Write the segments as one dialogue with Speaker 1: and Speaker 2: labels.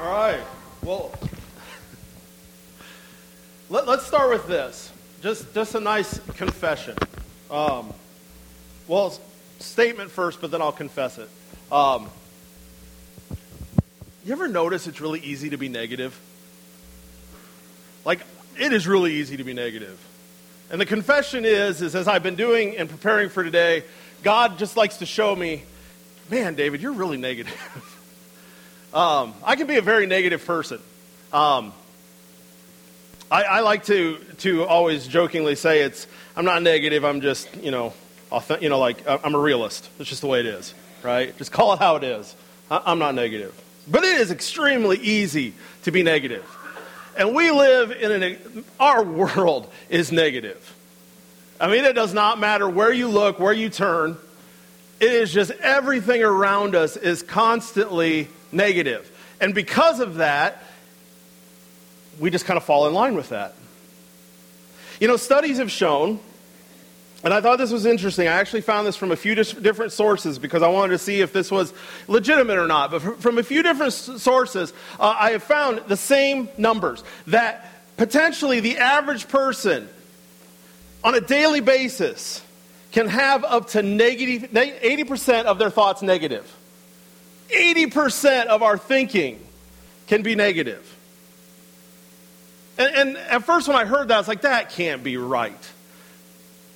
Speaker 1: All right. Well, let, us start with this. Just, just a nice confession. Um, well, statement first, but then I'll confess it. Um, you ever notice it's really easy to be negative? Like, it is really easy to be negative. And the confession is, is as I've been doing and preparing for today, God just likes to show me, man, David, you're really negative. um, I can be a very negative person. Um, I, I, like to, to always jokingly say it's, I'm not negative, I'm just, you know, authentic, you know, like, I'm a realist. That's just the way it is, right? Just call it how it is. I, I'm not negative. But it is extremely easy to be negative. And we live in an, our world is negative. I mean, it does not matter where you look, where you turn. It is just everything around us is constantly negative. And because of that, we just kind of fall in line with that. You know, studies have shown, and I thought this was interesting. I actually found this from a few different sources because I wanted to see if this was legitimate or not. But from a few different sources, uh, I have found the same numbers that potentially the average person on a daily basis can have up to negative 80% of their thoughts negative. 80% of our thinking can be negative. And, and at first, when I heard that, I was like, that can't be right.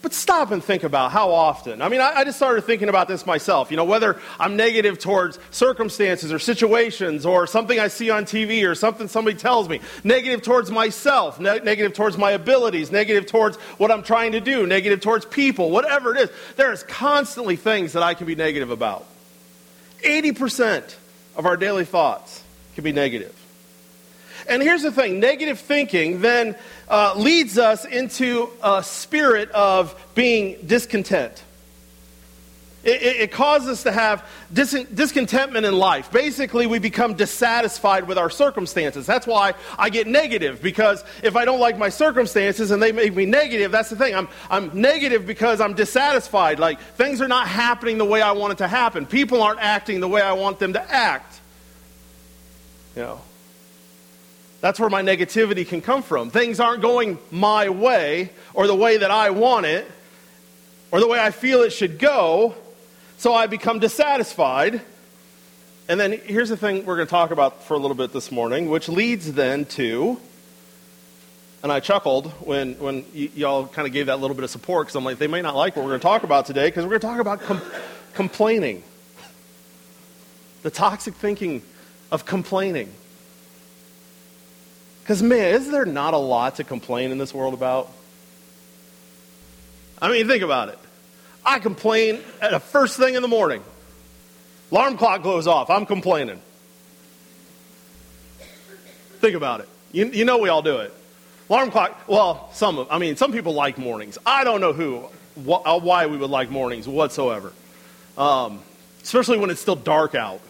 Speaker 1: But stop and think about how often. I mean, I, I, just started thinking about this myself. You know, whether I'm negative towards circumstances or situations or something I see on TV or something somebody tells me, negative towards myself, ne- negative towards my abilities, negative towards what I'm trying to do, negative towards people, whatever it is. There is constantly things that I can be negative about. 80% of our daily thoughts can be negative. And here's the thing negative thinking then uh, leads us into a spirit of being discontent. It, it, it causes us to have dis- discontentment in life. Basically, we become dissatisfied with our circumstances. That's why I get negative, because if I don't like my circumstances and they make me negative, that's the thing. I'm, I'm negative because I'm dissatisfied. Like, things are not happening the way I want it to happen, people aren't acting the way I want them to act. You know. That's where my negativity can come from. Things aren't going my way or the way that I want it or the way I feel it should go, so I become dissatisfied. And then here's the thing we're going to talk about for a little bit this morning, which leads then to, and I chuckled when, when y- y'all kind of gave that little bit of support because I'm like, they may not like what we're going to talk about today because we're going to talk about com- complaining. The toxic thinking of complaining. Because, man, is there not a lot to complain in this world about? I mean, think about it. I complain at the first thing in the morning. Alarm clock goes off. I'm complaining. Think about it. You, you know we all do it. Alarm clock, well, some of, I mean, some people like mornings. I don't know who, wh- uh, why we would like mornings whatsoever. Um, especially when it's still dark out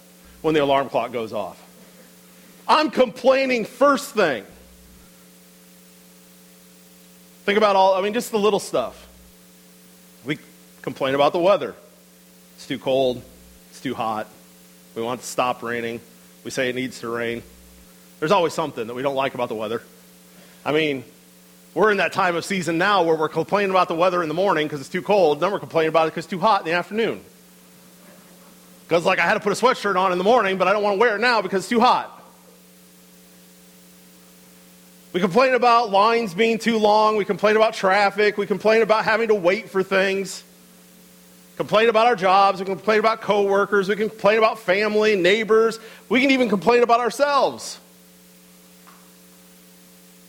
Speaker 1: when the alarm clock goes off. I'm complaining first thing. Think about all, I mean, just the little stuff. Complain about the weather. It's too cold. It's too hot. We want it to stop raining. We say it needs to rain. There's always something that we don't like about the weather. I mean, we're in that time of season now where we're complaining about the weather in the morning because it's too cold. Then we're complaining about it because it's too hot in the afternoon. Because, like, I had to put a sweatshirt on in the morning, but I don't want to wear it now because it's too hot. We complain about lines being too long. We complain about traffic. We complain about having to wait for things. Complain about our jobs. We can complain about coworkers. We can complain about family, neighbors. We can even complain about ourselves.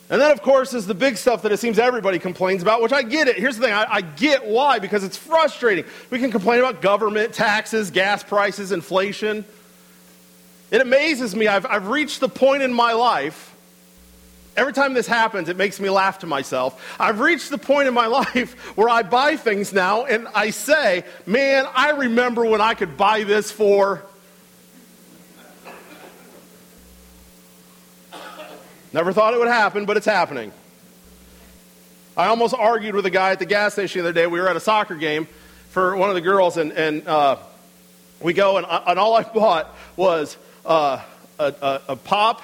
Speaker 1: And then, of course, is the big stuff that it seems everybody complains about, which I get it. Here's the thing I, I, get why, because it's frustrating. We can complain about government, taxes, gas prices, inflation. It amazes me. I've, I've reached the point in my life Every time this happens, it makes me laugh to myself. I've reached the point in my life where I buy things now and I say, man, I remember when I could buy this for. Never thought it would happen, but it's happening. I almost argued with a guy at the gas station the other day. We were at a soccer game for one of the girls, and, and uh, we go, and, and all I bought was uh, a, a, a pop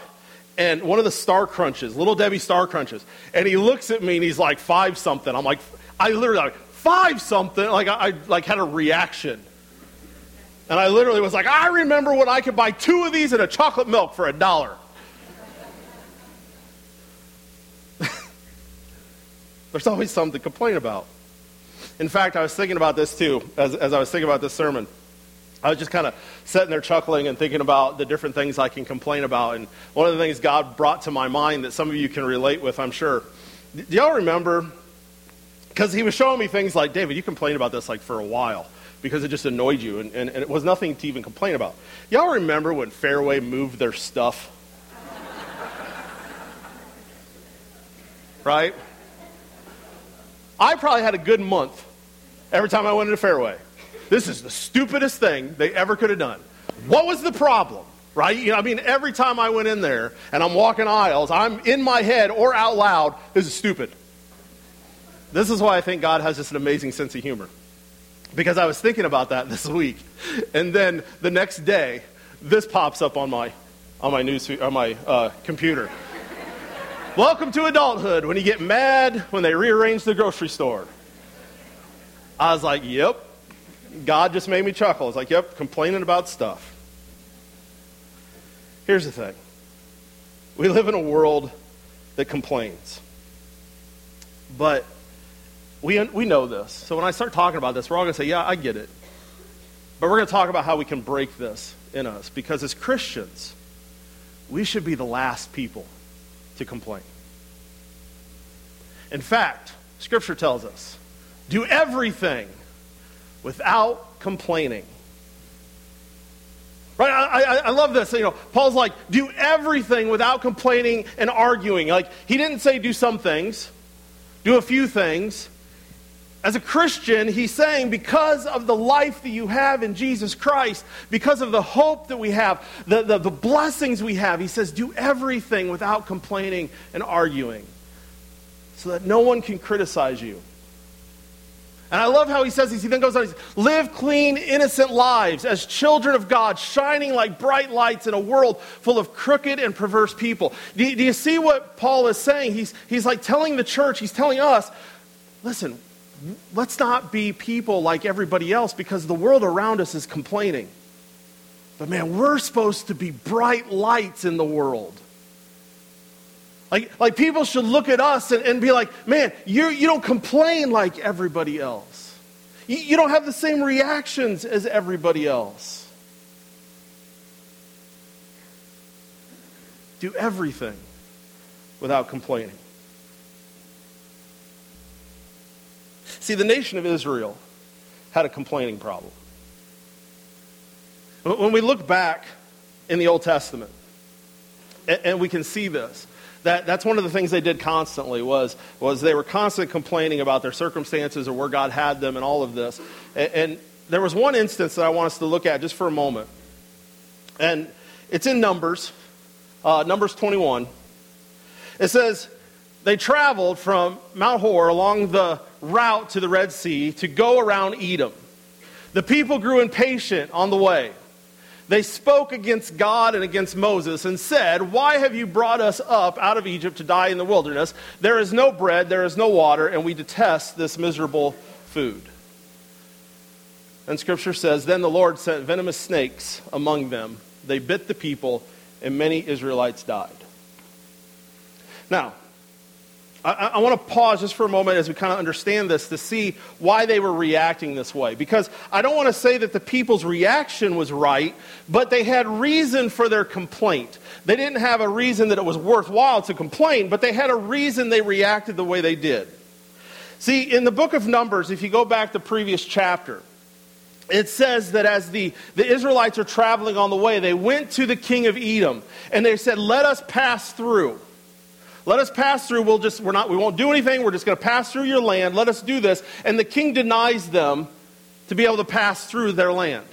Speaker 1: and one of the Star Crunches, Little Debbie Star Crunches. And he looks at me and he's like, five something. I'm like, I literally, like, five something. Like, I, I like had a reaction. And I literally was like, I remember when I could buy two of these and a chocolate milk for a dollar. There's always something to complain about. In fact, I was thinking about this too, as, as I was thinking about this sermon. I was just kind of sitting there chuckling and thinking about the different things I can complain about. And one of the things God brought to my mind that some of you can relate with, I'm sure. Do y'all remember? Because he was showing me things like, David, you complained about this like for a while because it just annoyed you, and, and, and it was nothing to even complain about. Y'all remember when Fairway moved their stuff? right? I probably had a good month every time I went into Fairway. This is the stupidest thing they ever could have done. What was the problem? Right? You know, I mean, every time I went in there and I'm walking aisles, I'm in my head or out loud, this is stupid. This is why I think God has just an amazing sense of humor. Because I was thinking about that this week. And then the next day, this pops up on my, on my, news, on my uh, computer. Welcome to adulthood when you get mad when they rearrange the grocery store. I was like, yep, God just made me chuckle. It's like, yep, complaining about stuff. Here's the thing we live in a world that complains. But we, we know this. So when I start talking about this, we're all going to say, yeah, I get it. But we're going to talk about how we can break this in us. Because as Christians, we should be the last people to complain. In fact, Scripture tells us do everything without complaining. Right? I, I, I, love this. You know, Paul's like, do everything without complaining and arguing. Like, he didn't say do some things, do a few things. As a Christian, he's saying because of the life that you have in Jesus Christ, because of the hope that we have, the, the, the blessings we have, he says, do everything without complaining and arguing so that no one can criticize you. And I love how he says this. He then goes on, he says, live clean, innocent lives as children of God, shining like bright lights in a world full of crooked and perverse people. Do, do you see what Paul is saying? He's, he's like telling the church, he's telling us, listen, let's not be people like everybody else because the world around us is complaining. But man, we're supposed to be bright lights in the world. Like, like people should look at us and, and be like, man, you, you don't complain like everybody else. You, you don't have the same reactions as everybody else. Do everything without complaining. See, the nation of Israel had a complaining problem. When we look back in the Old Testament, and we can see this, that, that's one of the things they did constantly was, was they were constantly complaining about their circumstances or where God had them and all of this. And, and there was one instance that I want us to look at just for a moment. And it's in Numbers, uh, Numbers 21. It says, they traveled from Mount Hor along the route to the Red Sea to go around Edom. The people grew impatient on the way they spoke against God and against Moses and said, Why have you brought us up out of Egypt to die in the wilderness? There is no bread, there is no water, and we detest this miserable food. And scripture says, Then the Lord sent venomous snakes among them. They bit the people, and many Israelites died. Now, I, I want to pause just for a moment as we kind of understand this to see why they were reacting this way. Because I don't want to say that the people's reaction was right, but they had reason for their complaint. They didn't have a reason that it was worthwhile to complain, but they had a reason they reacted the way they did. See, in the book of Numbers, if you go back to the previous chapter, it says that as the, the Israelites are traveling on the way, they went to the king of Edom and they said, Let us pass through. Let us pass through. We'll just, we're not, we won't do anything. We're just going to pass through your land. Let us do this. And the king denies them to be able to pass through their land.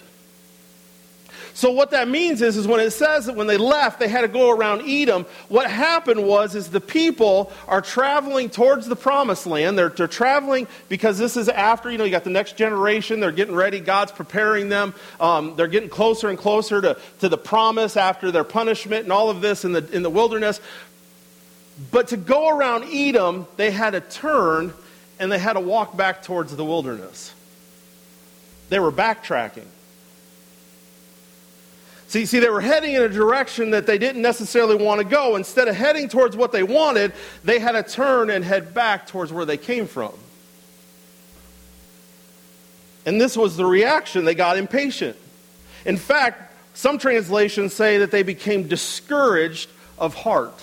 Speaker 1: So what that means is, is when it says that when they left, they had to go around Edom, what happened was is the people are traveling towards the promised land. They're, they're traveling because this is after, you know, you got the next generation. They're getting ready. God's preparing them. Um, they're getting closer and closer to, to the promise after their punishment and all of this in the, in the wilderness. But to go around Edom, they had to turn and they had to walk back towards the wilderness. They were backtracking. See, see, they were heading in a direction that they didn't necessarily want to go. Instead of heading towards what they wanted, they had to turn and head back towards where they came from. And this was the reaction. They got impatient. In fact, some translations say that they became discouraged of heart.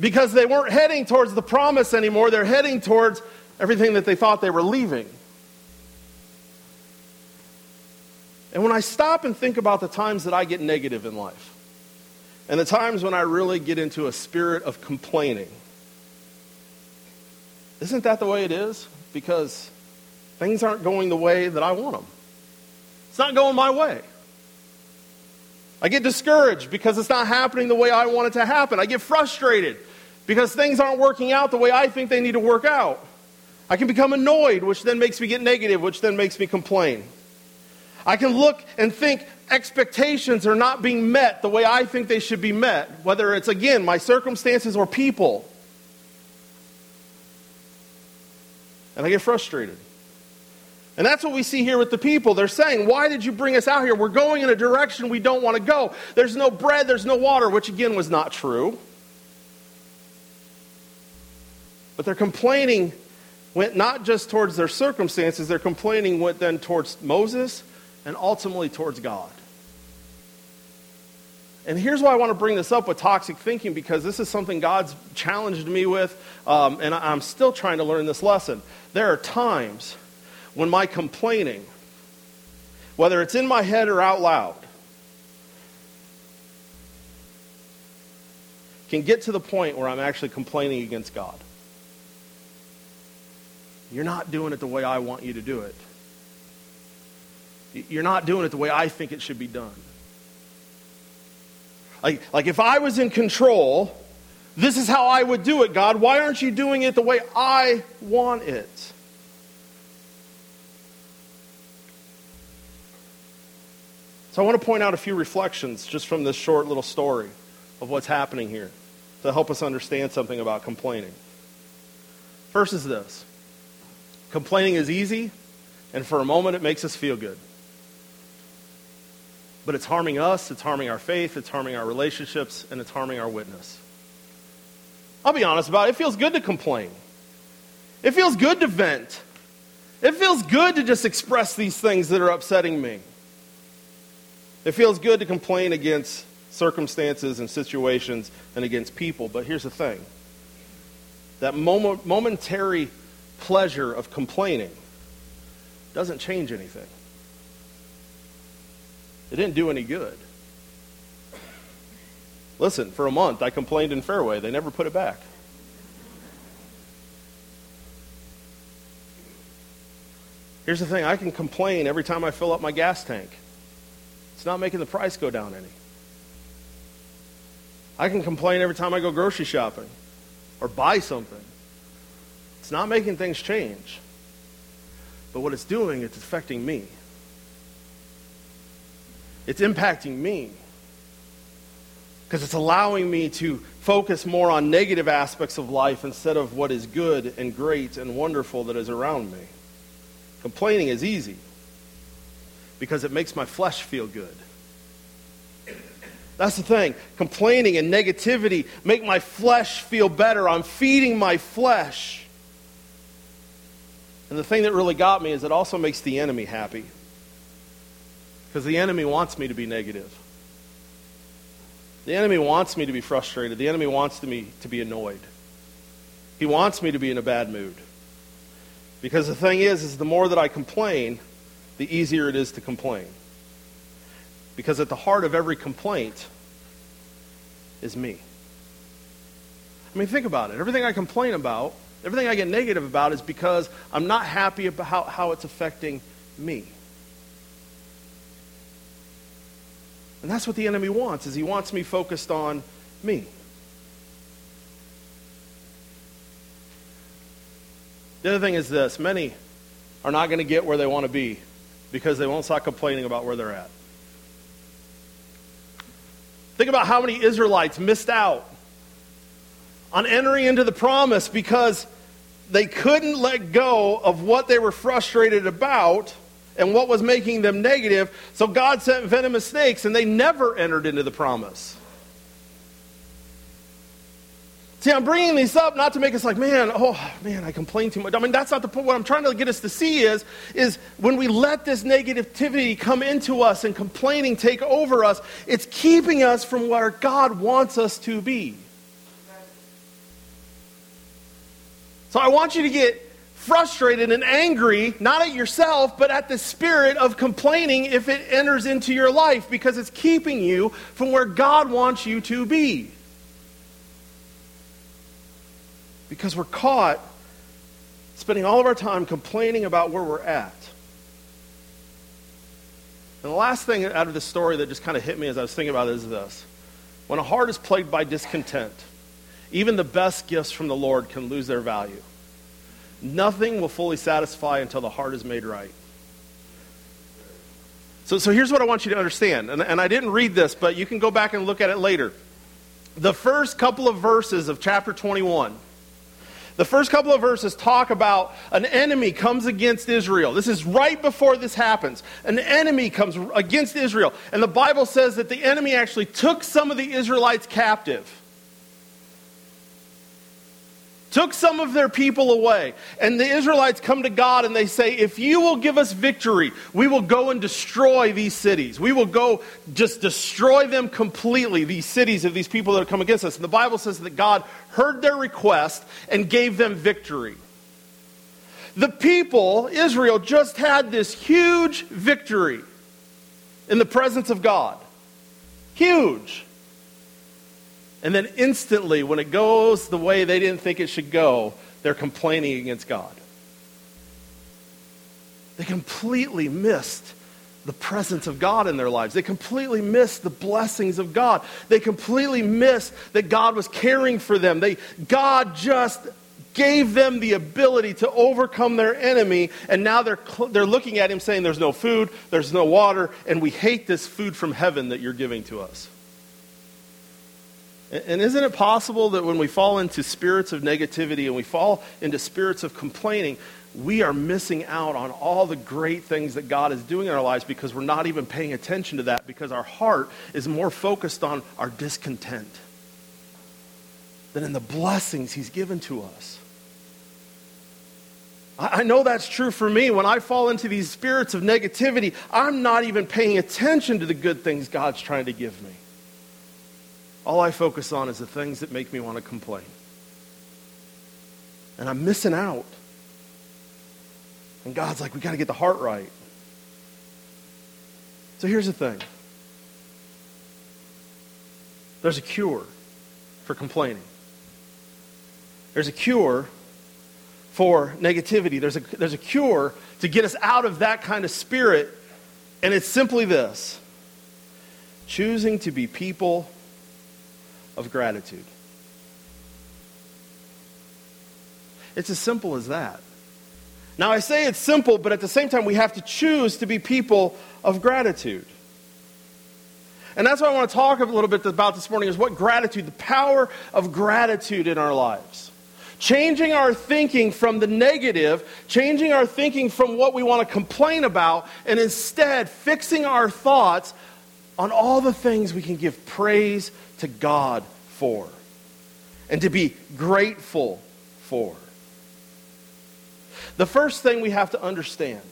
Speaker 1: Because they weren't heading towards the promise anymore, they're heading towards everything that they thought they were leaving. And when I stop and think about the times that I get negative in life, and the times when I really get into a spirit of complaining, isn't that the way it is? Because things aren't going the way that I want them. It's not going my way. I get discouraged because it's not happening the way I want it to happen. I get frustrated because things aren't working out the way I think they need to work out. I can become annoyed, which then makes me get negative, which then makes me complain. I can look and think expectations are not being met the way I think they should be met, whether it's, again, my circumstances or people. And I get frustrated. And that's what we see here with the people. They're saying, Why did you bring us out here? We're going in a direction we don't want to go. There's no bread, there's no water, which again was not true. But they're complaining went not just towards their circumstances, their complaining went then towards Moses and ultimately towards God. And here's why I want to bring this up with toxic thinking because this is something God's challenged me with, um, and I'm still trying to learn this lesson. There are times when my complaining, whether it's in my head or out loud, can get to the point where I'm actually complaining against God. You're not doing it the way I want you to do it. You're not doing it the way I think it should be done. Like, like if I was in control, this is how I would do it, God. Why aren't you doing it the way I want it? So I want to point out a few reflections just from this short little story of what's happening here to help us understand something about complaining. First is this complaining is easy, and for a moment it makes us feel good but it's harming us, it's harming our faith, it's harming our relationships, and it's harming our witness. I'll be honest about it. It feels good to complain. It feels good to vent. It feels good to just express these things that are upsetting me. It feels good to complain against circumstances and situations and against people. But here's the thing that moment, momentary pleasure of complaining doesn't change anything. It didn't do any good. Listen, for a month I complained in Fairway. They never put it back. Here's the thing I can complain every time I fill up my gas tank. It's not making the price go down any. I can complain every time I go grocery shopping or buy something. It's not making things change. But what it's doing, it's affecting me. It's impacting me because it's allowing me to focus more on negative aspects of life instead of what is good and great and wonderful that is around me. Complaining is easy because it makes my flesh feel good. That's the thing. Complaining and negativity make my flesh feel better. I'm feeding my flesh. And the thing that really got me is it also makes the enemy happy. Because the enemy wants me to be negative. The enemy wants me to be frustrated. The enemy wants me to be annoyed. He wants me to be in a bad mood. Because the thing is, is the more that I complain, the easier it is to complain. Because at the heart of every complaint is me. I mean, think about it. Everything I complain about, everything I get negative about is because I'm not happy about how, how it's affecting me. And that's what the enemy wants, is he wants me focused on me. The other thing is this many are not going to get where they want to be because they won't stop complaining about where they're at. Think about how many Israelites missed out on entering into the promise because they couldn't let go of what they were frustrated about and what was making them negative. So God sent venomous snakes and they never entered into the promise. See, I'm bringing these up not to make us like, man, oh, man, I complain too much. I mean, that's not the point. What I'm trying to get us to see is, is when we let this negativity come into us and complaining take over us, it's keeping us from where God wants us to be. So I want you to get frustrated and angry, not at yourself, but at the spirit of complaining if it enters into your life because it's keeping you from where God wants you to be. Because we're caught spending all of our time complaining about where we're at. And the last thing out of this story that just kind of hit me as I was thinking about it is this. When a heart is plagued by discontent, even the best gifts from the Lord can lose their value. Nothing will fully satisfy until the heart is made right. So, so here's what I want you to understand. And, and I didn't read this, but you can go back and look at it later. The first couple of verses of chapter 21 the first couple of verses talk about an enemy comes against Israel. This is right before this happens. An enemy comes against Israel. And the Bible says that the enemy actually took some of the Israelites captive took some of their people away. And the Israelites come to God and they say, If you will give us victory, we will go and destroy these cities. We will go just destroy them completely, these cities of these people that have come against us. And the Bible says that God heard their request and gave them victory. The people, Israel, just had this huge victory in the presence of God. Huge. And then instantly, when it goes the way they didn't think it should go, they're complaining against God. They completely missed the presence of God in their lives. They completely missed the blessings of God. They completely missed that God was caring for them. They, God just gave them the ability to overcome their enemy, and now they're, they're looking at him saying, There's no food, there's no water, and we hate this food from heaven that you're giving to us. And isn't it possible that when we fall into spirits of negativity and we fall into spirits of complaining, we are missing out on all the great things that God is doing in our lives because we're not even paying attention to that because our heart is more focused on our discontent than in the blessings He's given to us. I know that's true for me. When I fall into these spirits of negativity, I'm not even paying attention to the good things God's trying to give me. All I focus on is the things that make me want to complain. And I'm missing out. And God's like, we got to get the heart right. So here's the thing there's a cure for complaining, there's a cure for negativity, there's a, there's a cure to get us out of that kind of spirit. And it's simply this choosing to be people of gratitude. It's as simple as that. Now, I say it's simple, but at the same time, we have to choose to be people of gratitude. And that's what I want to talk a little bit about this morning is what gratitude, the power of gratitude in our lives. Changing our thinking from the negative, changing our thinking from what we want to complain about, and instead fixing our thoughts on all the things we can give praise to God for and to be grateful for. The first thing we have to understand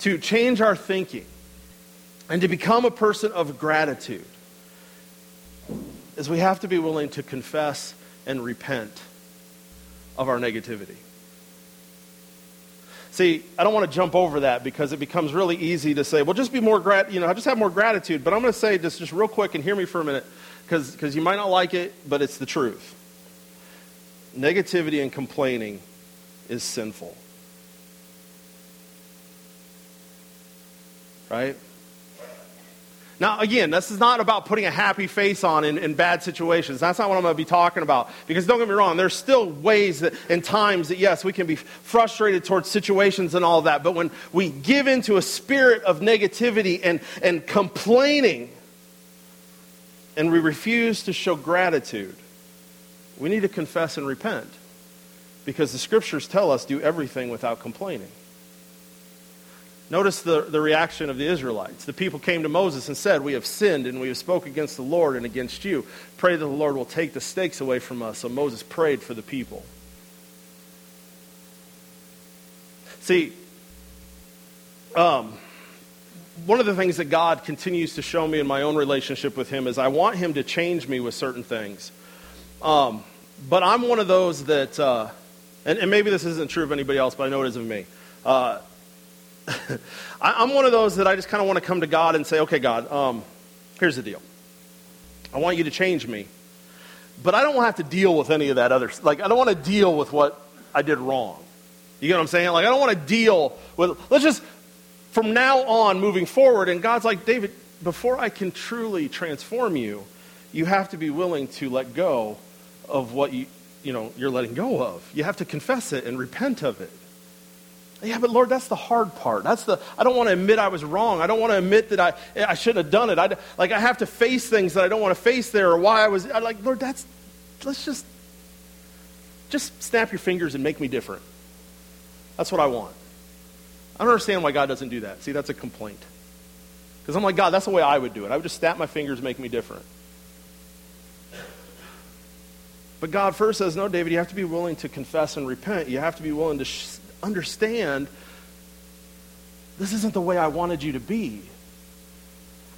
Speaker 1: to change our thinking and to become a person of gratitude is we have to be willing to confess and repent of our negativity. See, I don't want to jump over that because it becomes really easy to say, well, just be more grat, you know, just have more gratitude. But I'm going to say this just real quick and hear me for a minute because you might not like it, but it's the truth. Negativity and complaining is sinful. Right? Now, again, this is not about putting a happy face on in, in bad situations. That's not what I'm going to be talking about. Because don't get me wrong, there's still ways that, and times that, yes, we can be frustrated towards situations and all that. But when we give into a spirit of negativity and, and complaining, and we refuse to show gratitude, we need to confess and repent. Because the scriptures tell us do everything without complaining. Notice the, the reaction of the Israelites. The people came to Moses and said, We have sinned and we have spoke against the Lord and against you. Pray that the Lord will take the stakes away from us. So Moses prayed for the people. See, um, one of the things that God continues to show me in my own relationship with Him is I want Him to change me with certain things. Um, but I'm one of those that, uh, and, and, maybe this isn't true of anybody else, but I know it is of me. Uh, I'm one of those that I just kind of want to come to God and say, okay, God, um, here's the deal. I want you to change me. But I don't want to have to deal with any of that other Like, I don't want to deal with what I did wrong. You get what I'm saying? Like, I don't want to deal with, let's just, from now on, moving forward, and God's like, David, before I can truly transform you, you have to be willing to let go of what you, you know, you're letting go of. You have to confess it and repent of it. Yeah, but Lord, that's the hard part. That's the I don't want to admit I was wrong. I don't want to admit that I I shouldn't have done it. I like I have to face things that I don't want to face there or why I was I'm like Lord, that's let's just just snap your fingers and make me different. That's what I want. I don't understand why God doesn't do that. See, that's a complaint. Because I'm like, God, that's the way I would do it. I would just snap my fingers and make me different. But God first says, no, David, you have to be willing to confess and repent. You have to be willing to sh- understand this isn't the way I wanted you to be.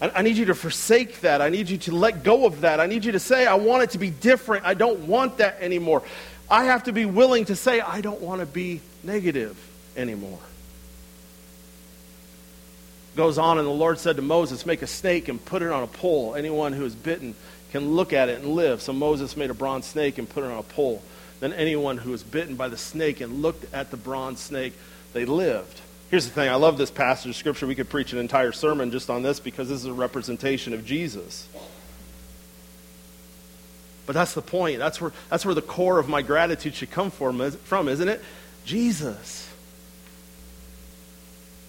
Speaker 1: I, I need you to forsake that. I need you to let go of that. I need you to say, I want it to be different. I don't want that anymore. I have to be willing to say, I don't want to be negative anymore. Goes on, and the Lord said to Moses, Make a snake and put it on a pole. Anyone who is bitten can look at it and live. So Moses made a bronze snake and put it on a pole than anyone who was bitten by the snake and looked at the bronze snake. They lived. Here's the thing I love this passage of Scripture. We could preach an entire sermon just on this because this is a representation of Jesus. But that's the point. That's where, that's where the core of my gratitude should come from, isn't it? Jesus.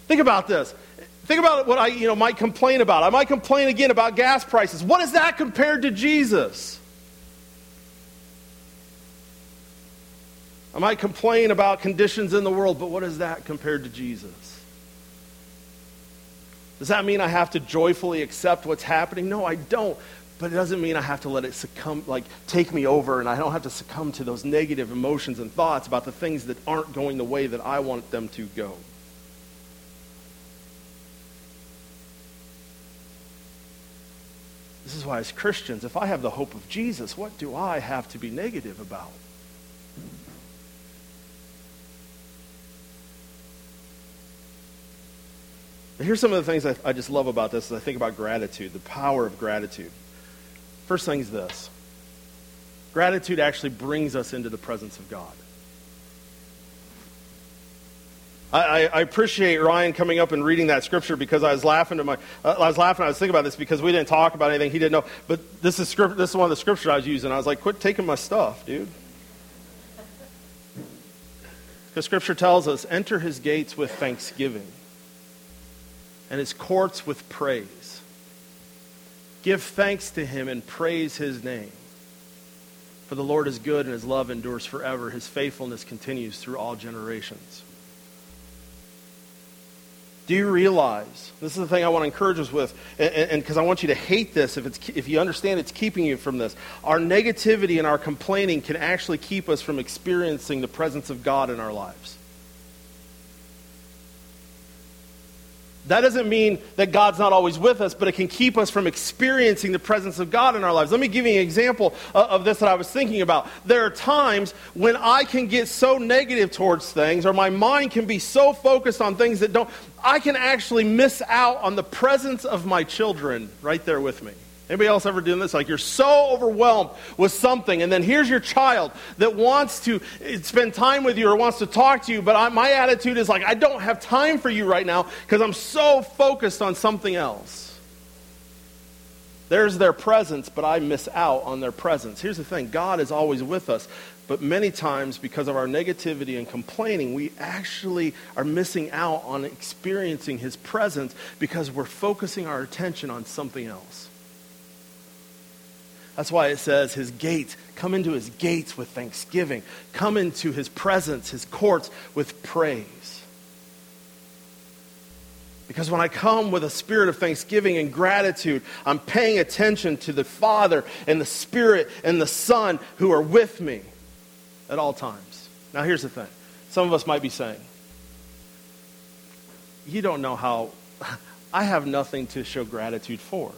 Speaker 1: Think about this. Think about what I you know, might complain about. I might complain again about gas prices. What is that compared to Jesus? I might complain about conditions in the world, but what is that compared to Jesus? Does that mean I have to joyfully accept what's happening? No, I don't. But it doesn't mean I have to let it succumb, like take me over, and I don't have to succumb to those negative emotions and thoughts about the things that aren't going the way that I want them to go. This is why, as Christians, if I have the hope of Jesus, what do I have to be negative about? Here's some of the things I, I just love about this as I think about gratitude, the power of gratitude. First thing is this gratitude actually brings us into the presence of God. I, I, appreciate Ryan coming up and reading that scripture because I was laughing to my, uh, I was laughing. I was thinking about this because we didn't talk about anything he didn't know. But this is script. This is one of the scriptures I was using. I was like, quit taking my stuff, dude. Because scripture tells us, enter his gates with thanksgiving and his courts with praise. Give thanks to him and praise his name. For the Lord is good and his love endures forever. His faithfulness continues through all generations. Do you realize? This is the thing I want to encourage us with, and because I want you to hate this if, it's, if you understand it's keeping you from this. Our negativity and our complaining can actually keep us from experiencing the presence of God in our lives. That doesn't mean that God's not always with us, but it can keep us from experiencing the presence of God in our lives. Let me give you an example uh, of this that I was thinking about. There are times when I can get so negative towards things, or my mind can be so focused on things that don't, I can actually miss out on the presence of my children right there with me. Anybody else ever doing this? Like you're so overwhelmed with something, and then here's your child that wants to eh, spend time with you or wants to talk to you, but I, my attitude is like, I don't have time for you right now because I'm so focused on something else. There's their presence, but I miss out on their presence. Here's the thing God is always with us, but many times, because of our negativity and complaining, we actually are missing out on experiencing His presence because we're focusing our attention on something else. That's why it says his gates, come into his gates with thanksgiving. Come into his presence, his courts with praise. Because when I come with a spirit of thanksgiving and gratitude, I'm paying attention to the Father and the Spirit and the Son who are with me at all times. Now, here's the thing some of us might be saying, You don't know how, I have nothing to show gratitude for.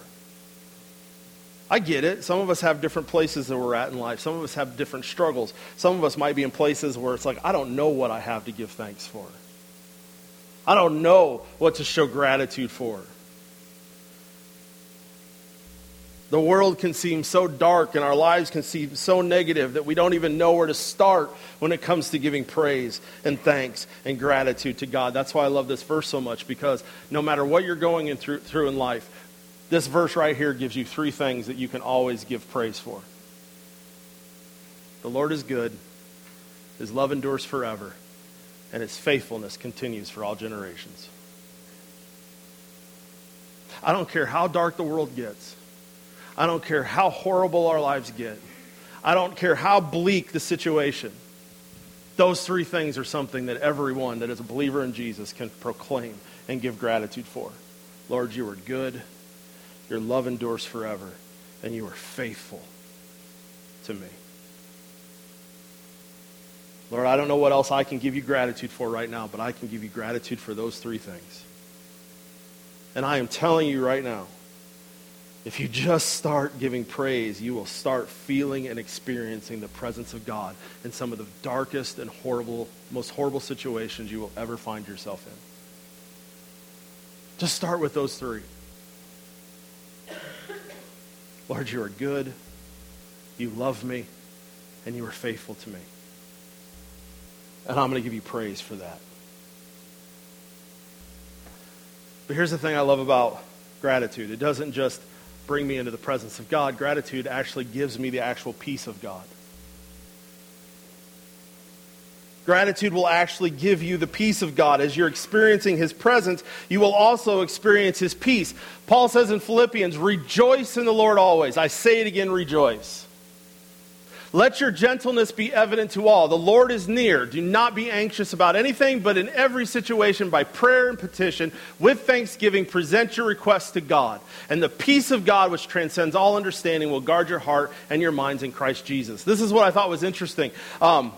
Speaker 1: I get it. Some of us have different places that we're at in life. Some of us have different struggles. Some of us might be in places where it's like, I don't know what I have to give thanks for. I don't know what to show gratitude for. The world can seem so dark and our lives can seem so negative that we don't even know where to start when it comes to giving praise and thanks and gratitude to God. That's why I love this verse so much because no matter what you're going in through, through in life, this verse right here gives you three things that you can always give praise for. The Lord is good, His love endures forever, and His faithfulness continues for all generations. I don't care how dark the world gets. I don't care how horrible our lives get. I don't care how bleak the situation. Those three things are something that everyone that is a believer in Jesus can proclaim and give gratitude for. Lord, you are good. Your love endures forever, and you are faithful to me. Lord, I don't know what else I can give you gratitude for right now, but I can give you gratitude for those three things. And I am telling you right now, if you just start giving praise, you will start feeling and experiencing the presence of God in some of the darkest and horrible, most horrible situations you will ever find yourself in. Just start with those three. Lord, you are good, you love me, and you are faithful to me. And I'm going to give you praise for that. But here's the thing I love about gratitude it doesn't just bring me into the presence of God, gratitude actually gives me the actual peace of God. Gratitude will actually give you the peace of God. As you're experiencing His presence, you will also experience His peace. Paul says in Philippians, Rejoice in the Lord always. I say it again, rejoice. Let your gentleness be evident to all. The Lord is near. Do not be anxious about anything, but in every situation, by prayer and petition, with thanksgiving, present your requests to God. And the peace of God, which transcends all understanding, will guard your heart and your minds in Christ Jesus. This is what I thought was interesting. Um,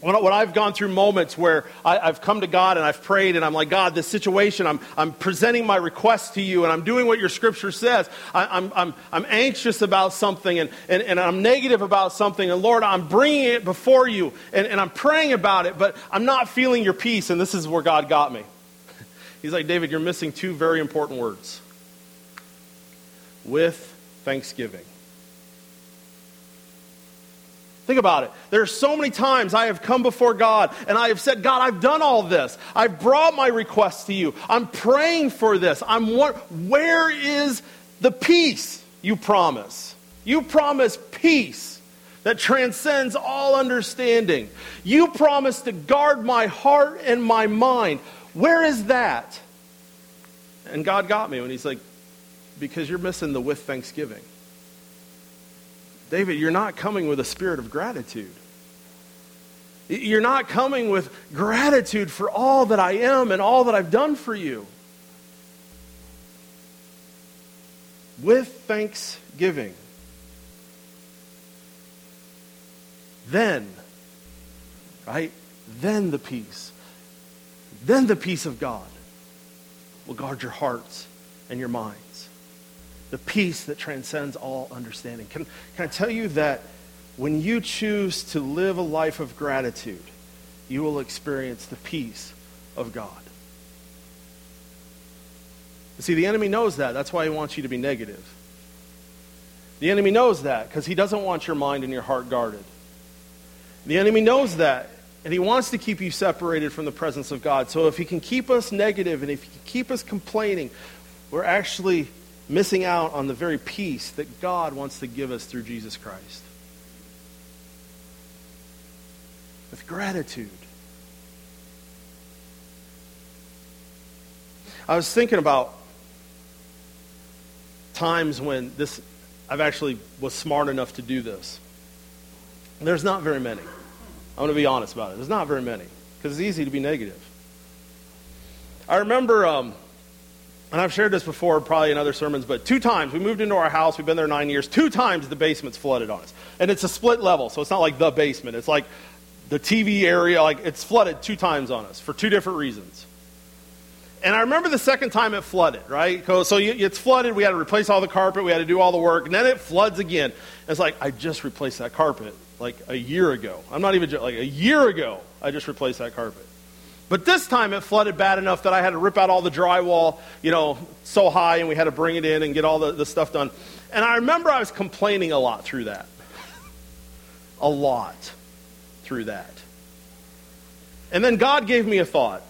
Speaker 1: when, I've gone through moments where I, have come to God and I've prayed and I'm like, God, this situation, I'm, I'm presenting my request to you and I'm doing what your scripture says. I, I'm, I'm, I'm anxious about something and, and, and I'm negative about something. And Lord, I'm bringing it before you and, and I'm praying about it, but I'm not feeling your peace. And this is where God got me. He's like, David, you're missing two very important words with thanksgiving. Think about it. There are so many times I have come before God and I have said, God, I've done all this. I've brought my requests to you. I'm praying for this. I'm where is the peace you promise? You promise peace that transcends all understanding. You promise to guard my heart and my mind. Where is that? And God got me when He's like, because you're missing the with thanksgiving. David, you're not coming with a spirit of gratitude. You're not coming with gratitude for all that I am and all that I've done for you. With thanksgiving. Then, right? Then the peace. Then the peace of God will guard your hearts and your minds the peace that transcends all understanding. Can, can I tell you that when you choose to live a life of gratitude, you will experience the peace of God? see, the enemy knows that. That's why he wants you to be negative. The enemy knows that because he doesn't want your mind and your heart guarded. The enemy knows that, and he wants to keep you separated from the presence of God. So if he can keep us negative and if he can keep us complaining, we're actually missing out on the very peace that God wants to give us through Jesus Christ. With gratitude. I was thinking about times when this I've actually was smart enough to do this. There's not very many. I'm going to be honest about it. There's not very many because it's easy to be negative. I remember, um, and I've shared this before, probably in other sermons, but two times we moved into our house. We've been there nine years. Two times the basement's flooded on us, and it's a split level, so it's not like the basement. It's like the TV area. Like it's flooded two times on us for two different reasons. And I remember the second time it flooded, right? So it's flooded. We had to replace all the carpet. We had to do all the work. And then it floods again. It's like, I just replaced that carpet like a year ago. I'm not even, like a year ago, I just replaced that carpet. But this time it flooded bad enough that I had to rip out all the drywall, you know, so high, and we had to bring it in and get all the, the stuff done. And I remember I was complaining a lot through that. a lot through that. And then God gave me a thought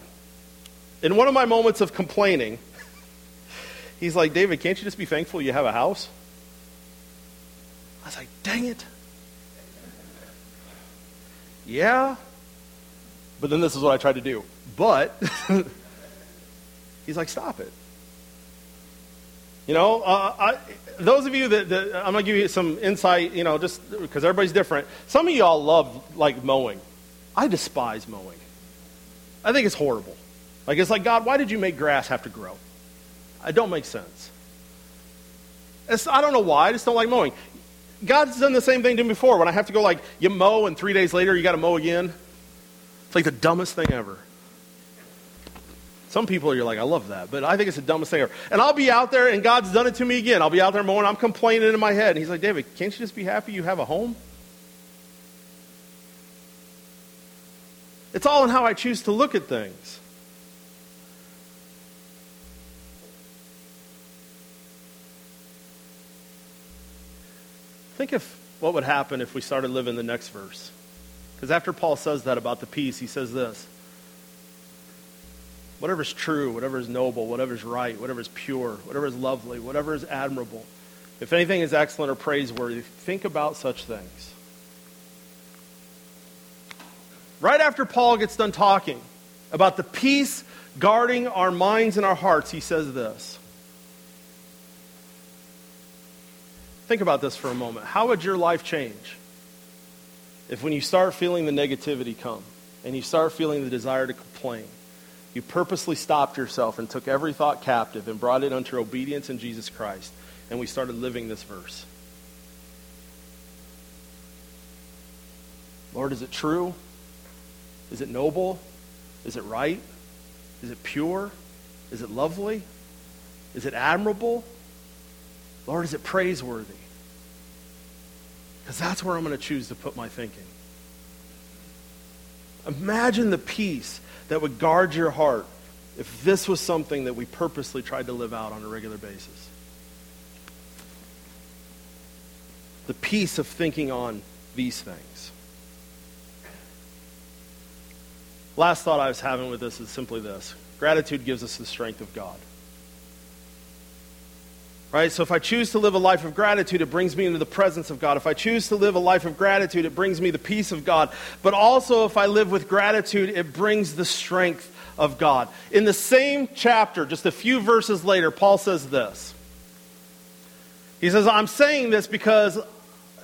Speaker 1: in one of my moments of complaining, he's like, David, can't you just be thankful you have a house? I was like, dang it. Yeah. But then this is what I tried to do. But he's like, stop it. You know, uh, I, those of you that, that I'm going to give you some insight, you know, just because everybody's different. Some of y'all love like mowing. I despise mowing. I think it's horrible. Like, it's like, God, why did you make grass have to grow? It don't make sense. It's, I don't know why. I just don't like mowing. God's done the same thing to me before. When I have to go, like, you mow, and three days later, you got to mow again. It's like the dumbest thing ever. Some people are like, I love that, but I think it's the dumbest thing ever. And I'll be out there, and God's done it to me again. I'll be out there mowing, I'm complaining in my head. And He's like, David, can't you just be happy you have a home? It's all in how I choose to look at things. Think of what would happen if we started living the next verse. Because after Paul says that about the peace, he says this Whatever is true, whatever is noble, whatever is right, whatever is pure, whatever is lovely, whatever is admirable, if anything is excellent or praiseworthy, think about such things. Right after Paul gets done talking about the peace guarding our minds and our hearts, he says this Think about this for a moment. How would your life change if when you start feeling the negativity come and you start feeling the desire to complain, you purposely stopped yourself and took every thought captive and brought it unto obedience in Jesus Christ, and we started living this verse? Lord, is it true? Is it noble? Is it right? Is it pure? Is it lovely? Is it admirable? Lord, is it praiseworthy? Because that's where I'm going to choose to put my thinking. Imagine the peace that would guard your heart if this was something that we purposely tried to live out on a regular basis. The peace of thinking on these things. Last thought I was having with this is simply this gratitude gives us the strength of God. Right? So if I choose to live a life of gratitude, it brings me into the presence of God. If I choose to live a life of gratitude, it brings me the peace of God. But also, if I live with gratitude, it brings the strength of God. In the same chapter, just a few verses later, Paul says this. He says, I'm saying this because,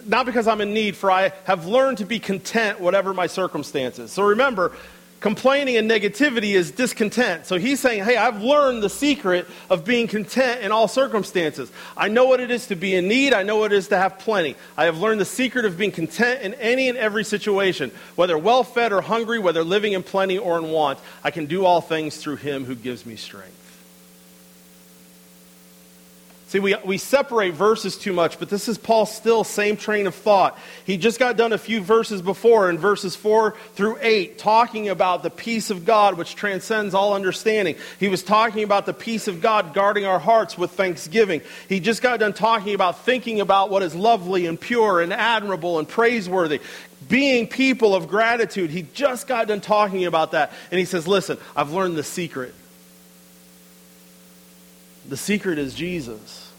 Speaker 1: not because I'm in need, for I have learned to be content, whatever my circumstances. So remember, Complaining and negativity is discontent. So he's saying, Hey, I've learned the secret of being content in all circumstances. I know what it is to be in need. I know what it is to have plenty. I have learned the secret of being content in any and every situation, whether well fed or hungry, whether living in plenty or in want. I can do all things through him who gives me strength. See, we, we separate verses too much, but this is Paul still same train of thought. He just got done a few verses before in verses 4 through 8, talking about the peace of God which transcends all understanding. He was talking about the peace of God guarding our hearts with thanksgiving. He just got done talking about thinking about what is lovely and pure and admirable and praiseworthy. Being people of gratitude. He just got done talking about that. And he says, Listen, I've learned the secret. The secret is Jesus.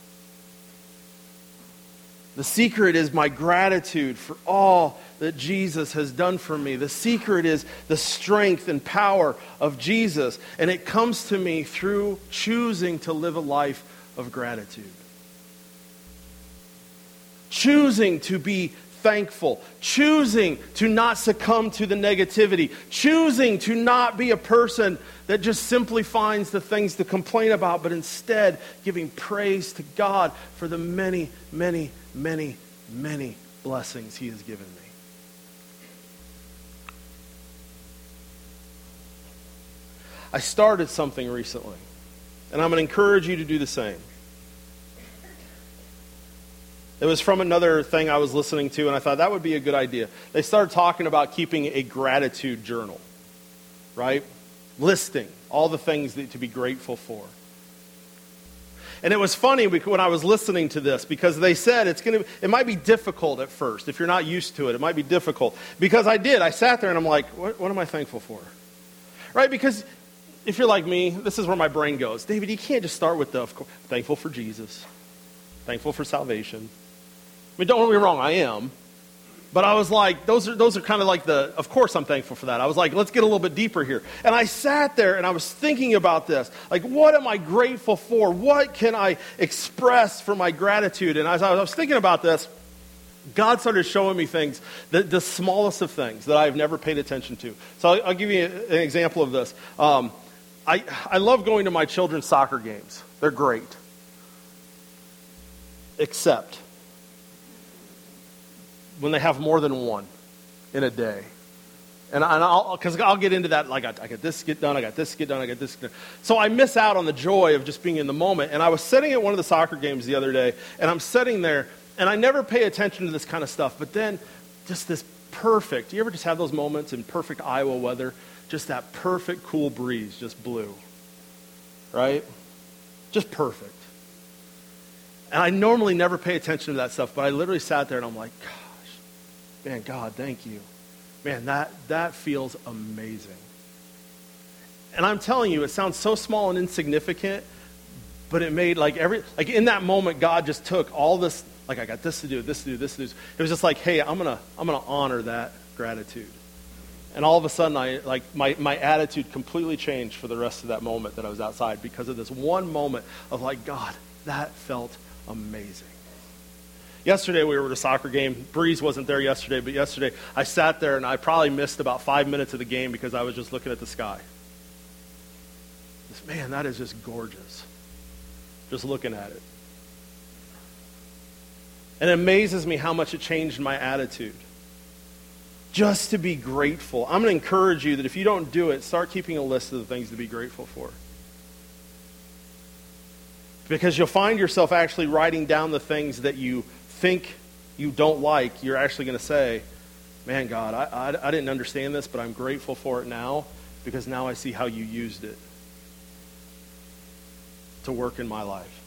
Speaker 1: The secret is my gratitude for all that Jesus has done for me. The secret is the strength and power of Jesus. And it comes to me through choosing to live a life of gratitude. Choosing to be thankful, choosing to not succumb to the negativity, choosing to not be a person that just simply finds the things to complain about, but instead giving praise to God for the many, many, many, many blessings He has given me. I started something recently, and I'm going to encourage you to do the same. It was from another thing I was listening to, and I thought that would be a good idea. They started talking about keeping a gratitude journal, right? Listing all the things that, to be grateful for. And it was funny when I was listening to this because they said it's going to, it might be difficult at first. If you're not used to it, it might be difficult. Because I did. I sat there and I'm like, what, what am I thankful for? Right? Because if you're like me, this is where my brain goes. David, you can't just start with the, thankful for Jesus, thankful for salvation, I mean, don't get me wrong, I am. But I was like, those are, those are kind of like the, of course I'm thankful for that. I was like, let's get a little bit deeper here. And I sat there and I was thinking about this. Like, what am I grateful for? What can I express for my gratitude? And as I was thinking about this, God started showing me things, the, the smallest of things that I've never paid attention to. So I'll, I'll give you an example of this. Um, I, I love going to my children's soccer games, they're great. Except when they have more than one in a day. And, I'll, because I'll get into that, like, I, I got this get done, I got this get done, I got this get done. So I miss out on the joy of just being in the moment. And I was sitting at one of the soccer games the other day, and I'm sitting there, and I never pay attention to this kind of stuff, but then just this perfect, you ever just have those moments in perfect Iowa weather? Just that perfect cool breeze just blew, right? Just perfect. And I normally never pay attention to that stuff, but I literally sat there and I'm like, God Man, God, thank you. Man, that, that feels amazing. And I'm telling you, it sounds so small and insignificant, but it made like every, like in that moment, God just took all this, like I got this to do, this to do, this to do. It was just like, hey, I'm going to, I'm going to honor that gratitude. And all of a sudden, I, like, my, my attitude completely changed for the rest of that moment that I was outside because of this one moment of like, God, that felt amazing. Yesterday we were at a soccer game. Breeze wasn't there yesterday, but yesterday I sat there and I probably missed about five minutes of the game because I was just looking at the sky. Man, that is just gorgeous. Just looking at it. And it amazes me how much it changed my attitude. Just to be grateful. I'm going to encourage you that if you don't do it, start keeping a list of the things to be grateful for. Because you'll find yourself actually writing down the things that you think you don't like, you're actually going to say, Man, God, I, I, I, didn't understand this, but I'm grateful for it now because now I see how you used it to work in my life.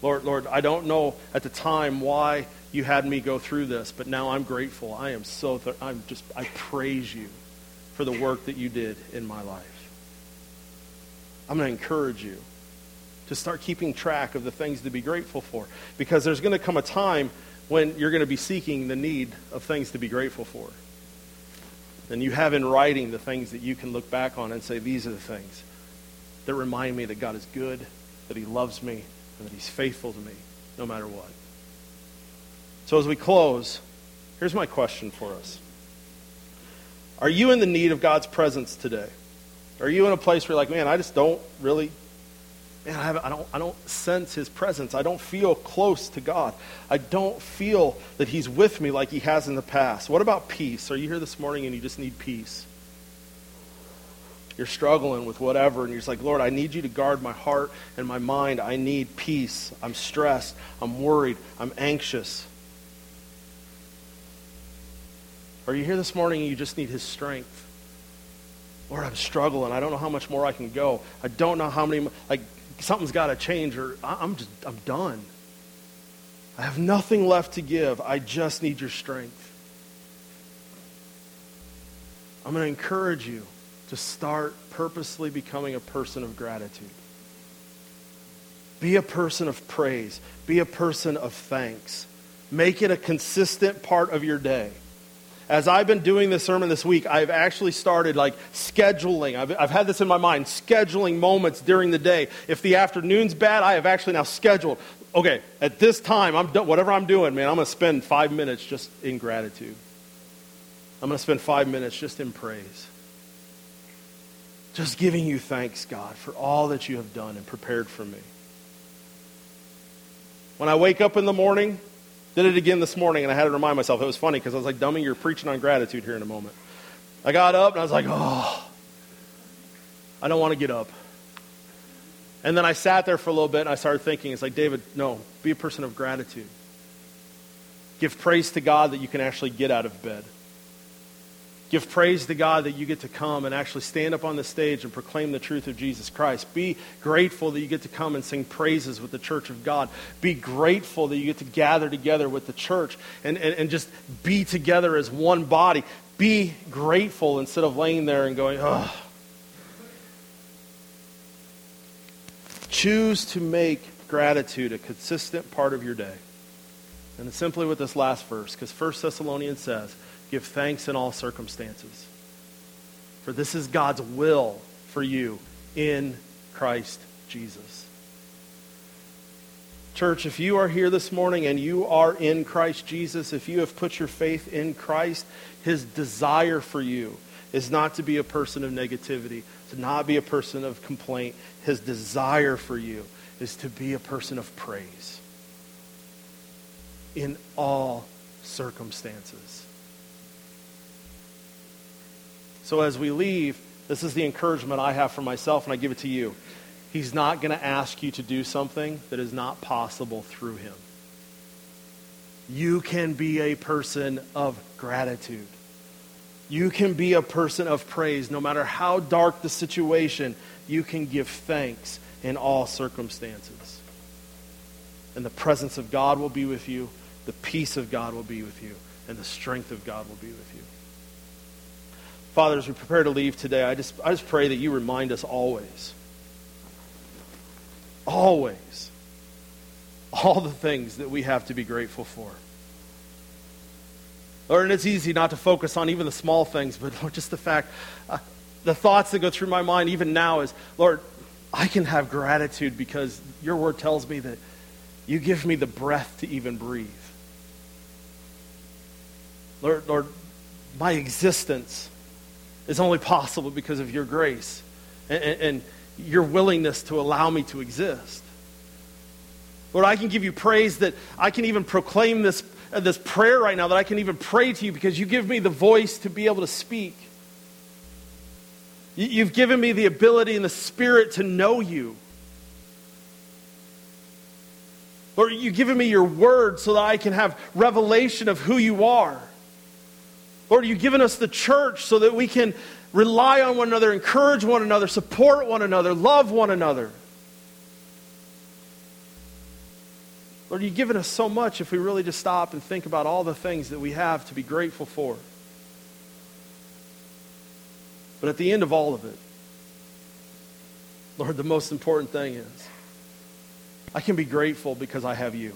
Speaker 1: Lord, Lord, I don't know at the time why you had me go through this, but now I'm grateful. I am so, th- I'm just, I praise you for the work that you did in my life. I'm going to encourage you to start keeping track of the things to be grateful for. Because there's going to come a time when you're going to be seeking the need of things to be grateful for. And you have in writing the things that you can look back on and say, these are the things that remind me that God is good, that He loves me, and that He's faithful to me no matter what. So as we close, here's my question for us Are you in the need of God's presence today? Are you in a place where you're like, man, I just don't really man, I, I, don't, I don't sense his presence. I don't feel close to God. I don't feel that he's with me like he has in the past. What about peace? Are you here this morning and you just need peace? You're struggling with whatever, and you're just like, Lord, I need you to guard my heart and my mind. I need peace. I'm stressed. I'm worried. I'm anxious. Are you here this morning and you just need his strength? Lord, I'm struggling. I don't know how much more I can go. I don't know how many, like, something's got to change or I'm just, I'm done. I have nothing left to give. I just need your strength. I'm going to encourage you to start purposely becoming a person of gratitude. Be a person of praise. Be a person of thanks. Make it a consistent part of your day. As I've been doing this sermon this week, I've actually started like scheduling. I've, I've had this in my mind, scheduling moments during the day. If the afternoon's bad, I have actually now scheduled. Okay, at this time, I'm done, whatever I'm doing, man, I'm going to spend five minutes just in gratitude. I'm going to spend five minutes just in praise. Just giving you thanks, God, for all that you have done and prepared for me. When I wake up in the morning, did it again this morning, and I had to remind myself. It was funny because I was like, Dummy, you're preaching on gratitude here in a moment. I got up and I was like, Oh, I don't want to get up. And then I sat there for a little bit and I started thinking, it's like, David, no, be a person of gratitude. Give praise to God that you can actually get out of bed. Give praise to God that you get to come and actually stand up on the stage and proclaim the truth of Jesus Christ. Be grateful that you get to come and sing praises with the church of God. Be grateful that you get to gather together with the church and, and, and just be together as one body. Be grateful instead of laying there and going, oh. Choose to make gratitude a consistent part of your day. And it's simply with this last verse, because 1 Thessalonians says, Give thanks in all circumstances. For this is God's will for you in Christ Jesus. Church, if you are here this morning and you are in Christ Jesus, if you have put your faith in Christ, his desire for you is not to be a person of negativity, to not be a person of complaint. His desire for you is to be a person of praise in all circumstances. So as we leave, this is the encouragement I have for myself, and I give it to you. He's not going to ask you to do something that is not possible through him. You can be a person of gratitude. You can be a person of praise. No matter how dark the situation, you can give thanks in all circumstances. And the presence of God will be with you, the peace of God will be with you, and the strength of God will be with you. Father, as we prepare to leave today, I just, I just pray that you remind us always, always, all the things that we have to be grateful for. Lord, and it's easy not to focus on even the small things, but Lord, just the fact, uh, the thoughts that go through my mind even now is, Lord, I can have gratitude because your word tells me that you give me the breath to even breathe. Lord, Lord, my existence is only possible because of your grace and, and, and your willingness to allow me to exist. Lord, I can give you praise that I can even proclaim this, uh, this prayer right now, that I can even pray to you because you give me the voice to be able to speak. You, you've given me the ability and the spirit to know you. Lord, you've given me your word so that I can have revelation of who you are. Lord, you've given us the church so that we can rely on one another, encourage one another, support one another, love one another. Lord, you've given us so much if we really just stop and think about all the things that we have to be grateful for. But at the end of all of it, Lord, the most important thing is I can be grateful because I have you.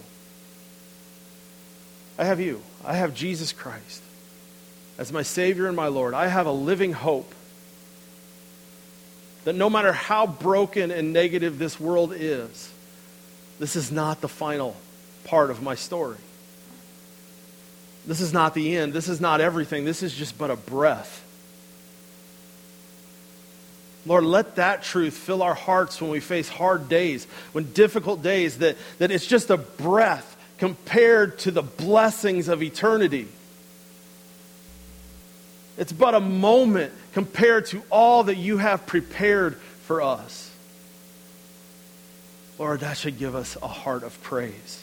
Speaker 1: I have you. I have Jesus Christ as my Savior and my Lord, I have a living hope that no matter how broken and negative this world is, this is not the final part of my story. This is not the end. This is not everything. This is just but a breath. Lord, let that truth fill our hearts when we face hard days, when difficult days, that, that it's just a breath compared to the blessings of eternity. It's but a moment compared to all that you have prepared for us. Lord, that should give us a heart of praise,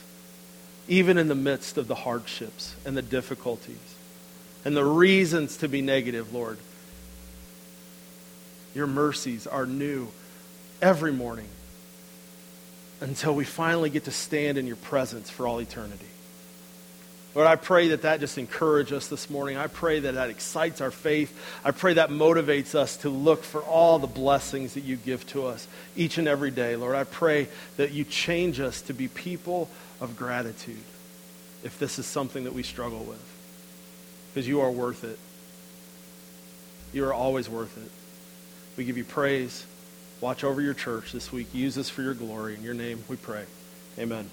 Speaker 1: even in the midst of the hardships and the difficulties and the reasons to be negative, Lord. Your mercies are new every morning until we finally get to stand in your presence for all eternity. Lord, I pray that that just encourages us this morning. I pray that that excites our faith. I pray that motivates us to look for all the blessings that you give to us each and every day. Lord, I pray that you change us to be people of gratitude if this is something that we struggle with. Because you are worth it. You are always worth it. We give you praise. Watch over your church this week. Use us for your glory. In your name we pray. Amen.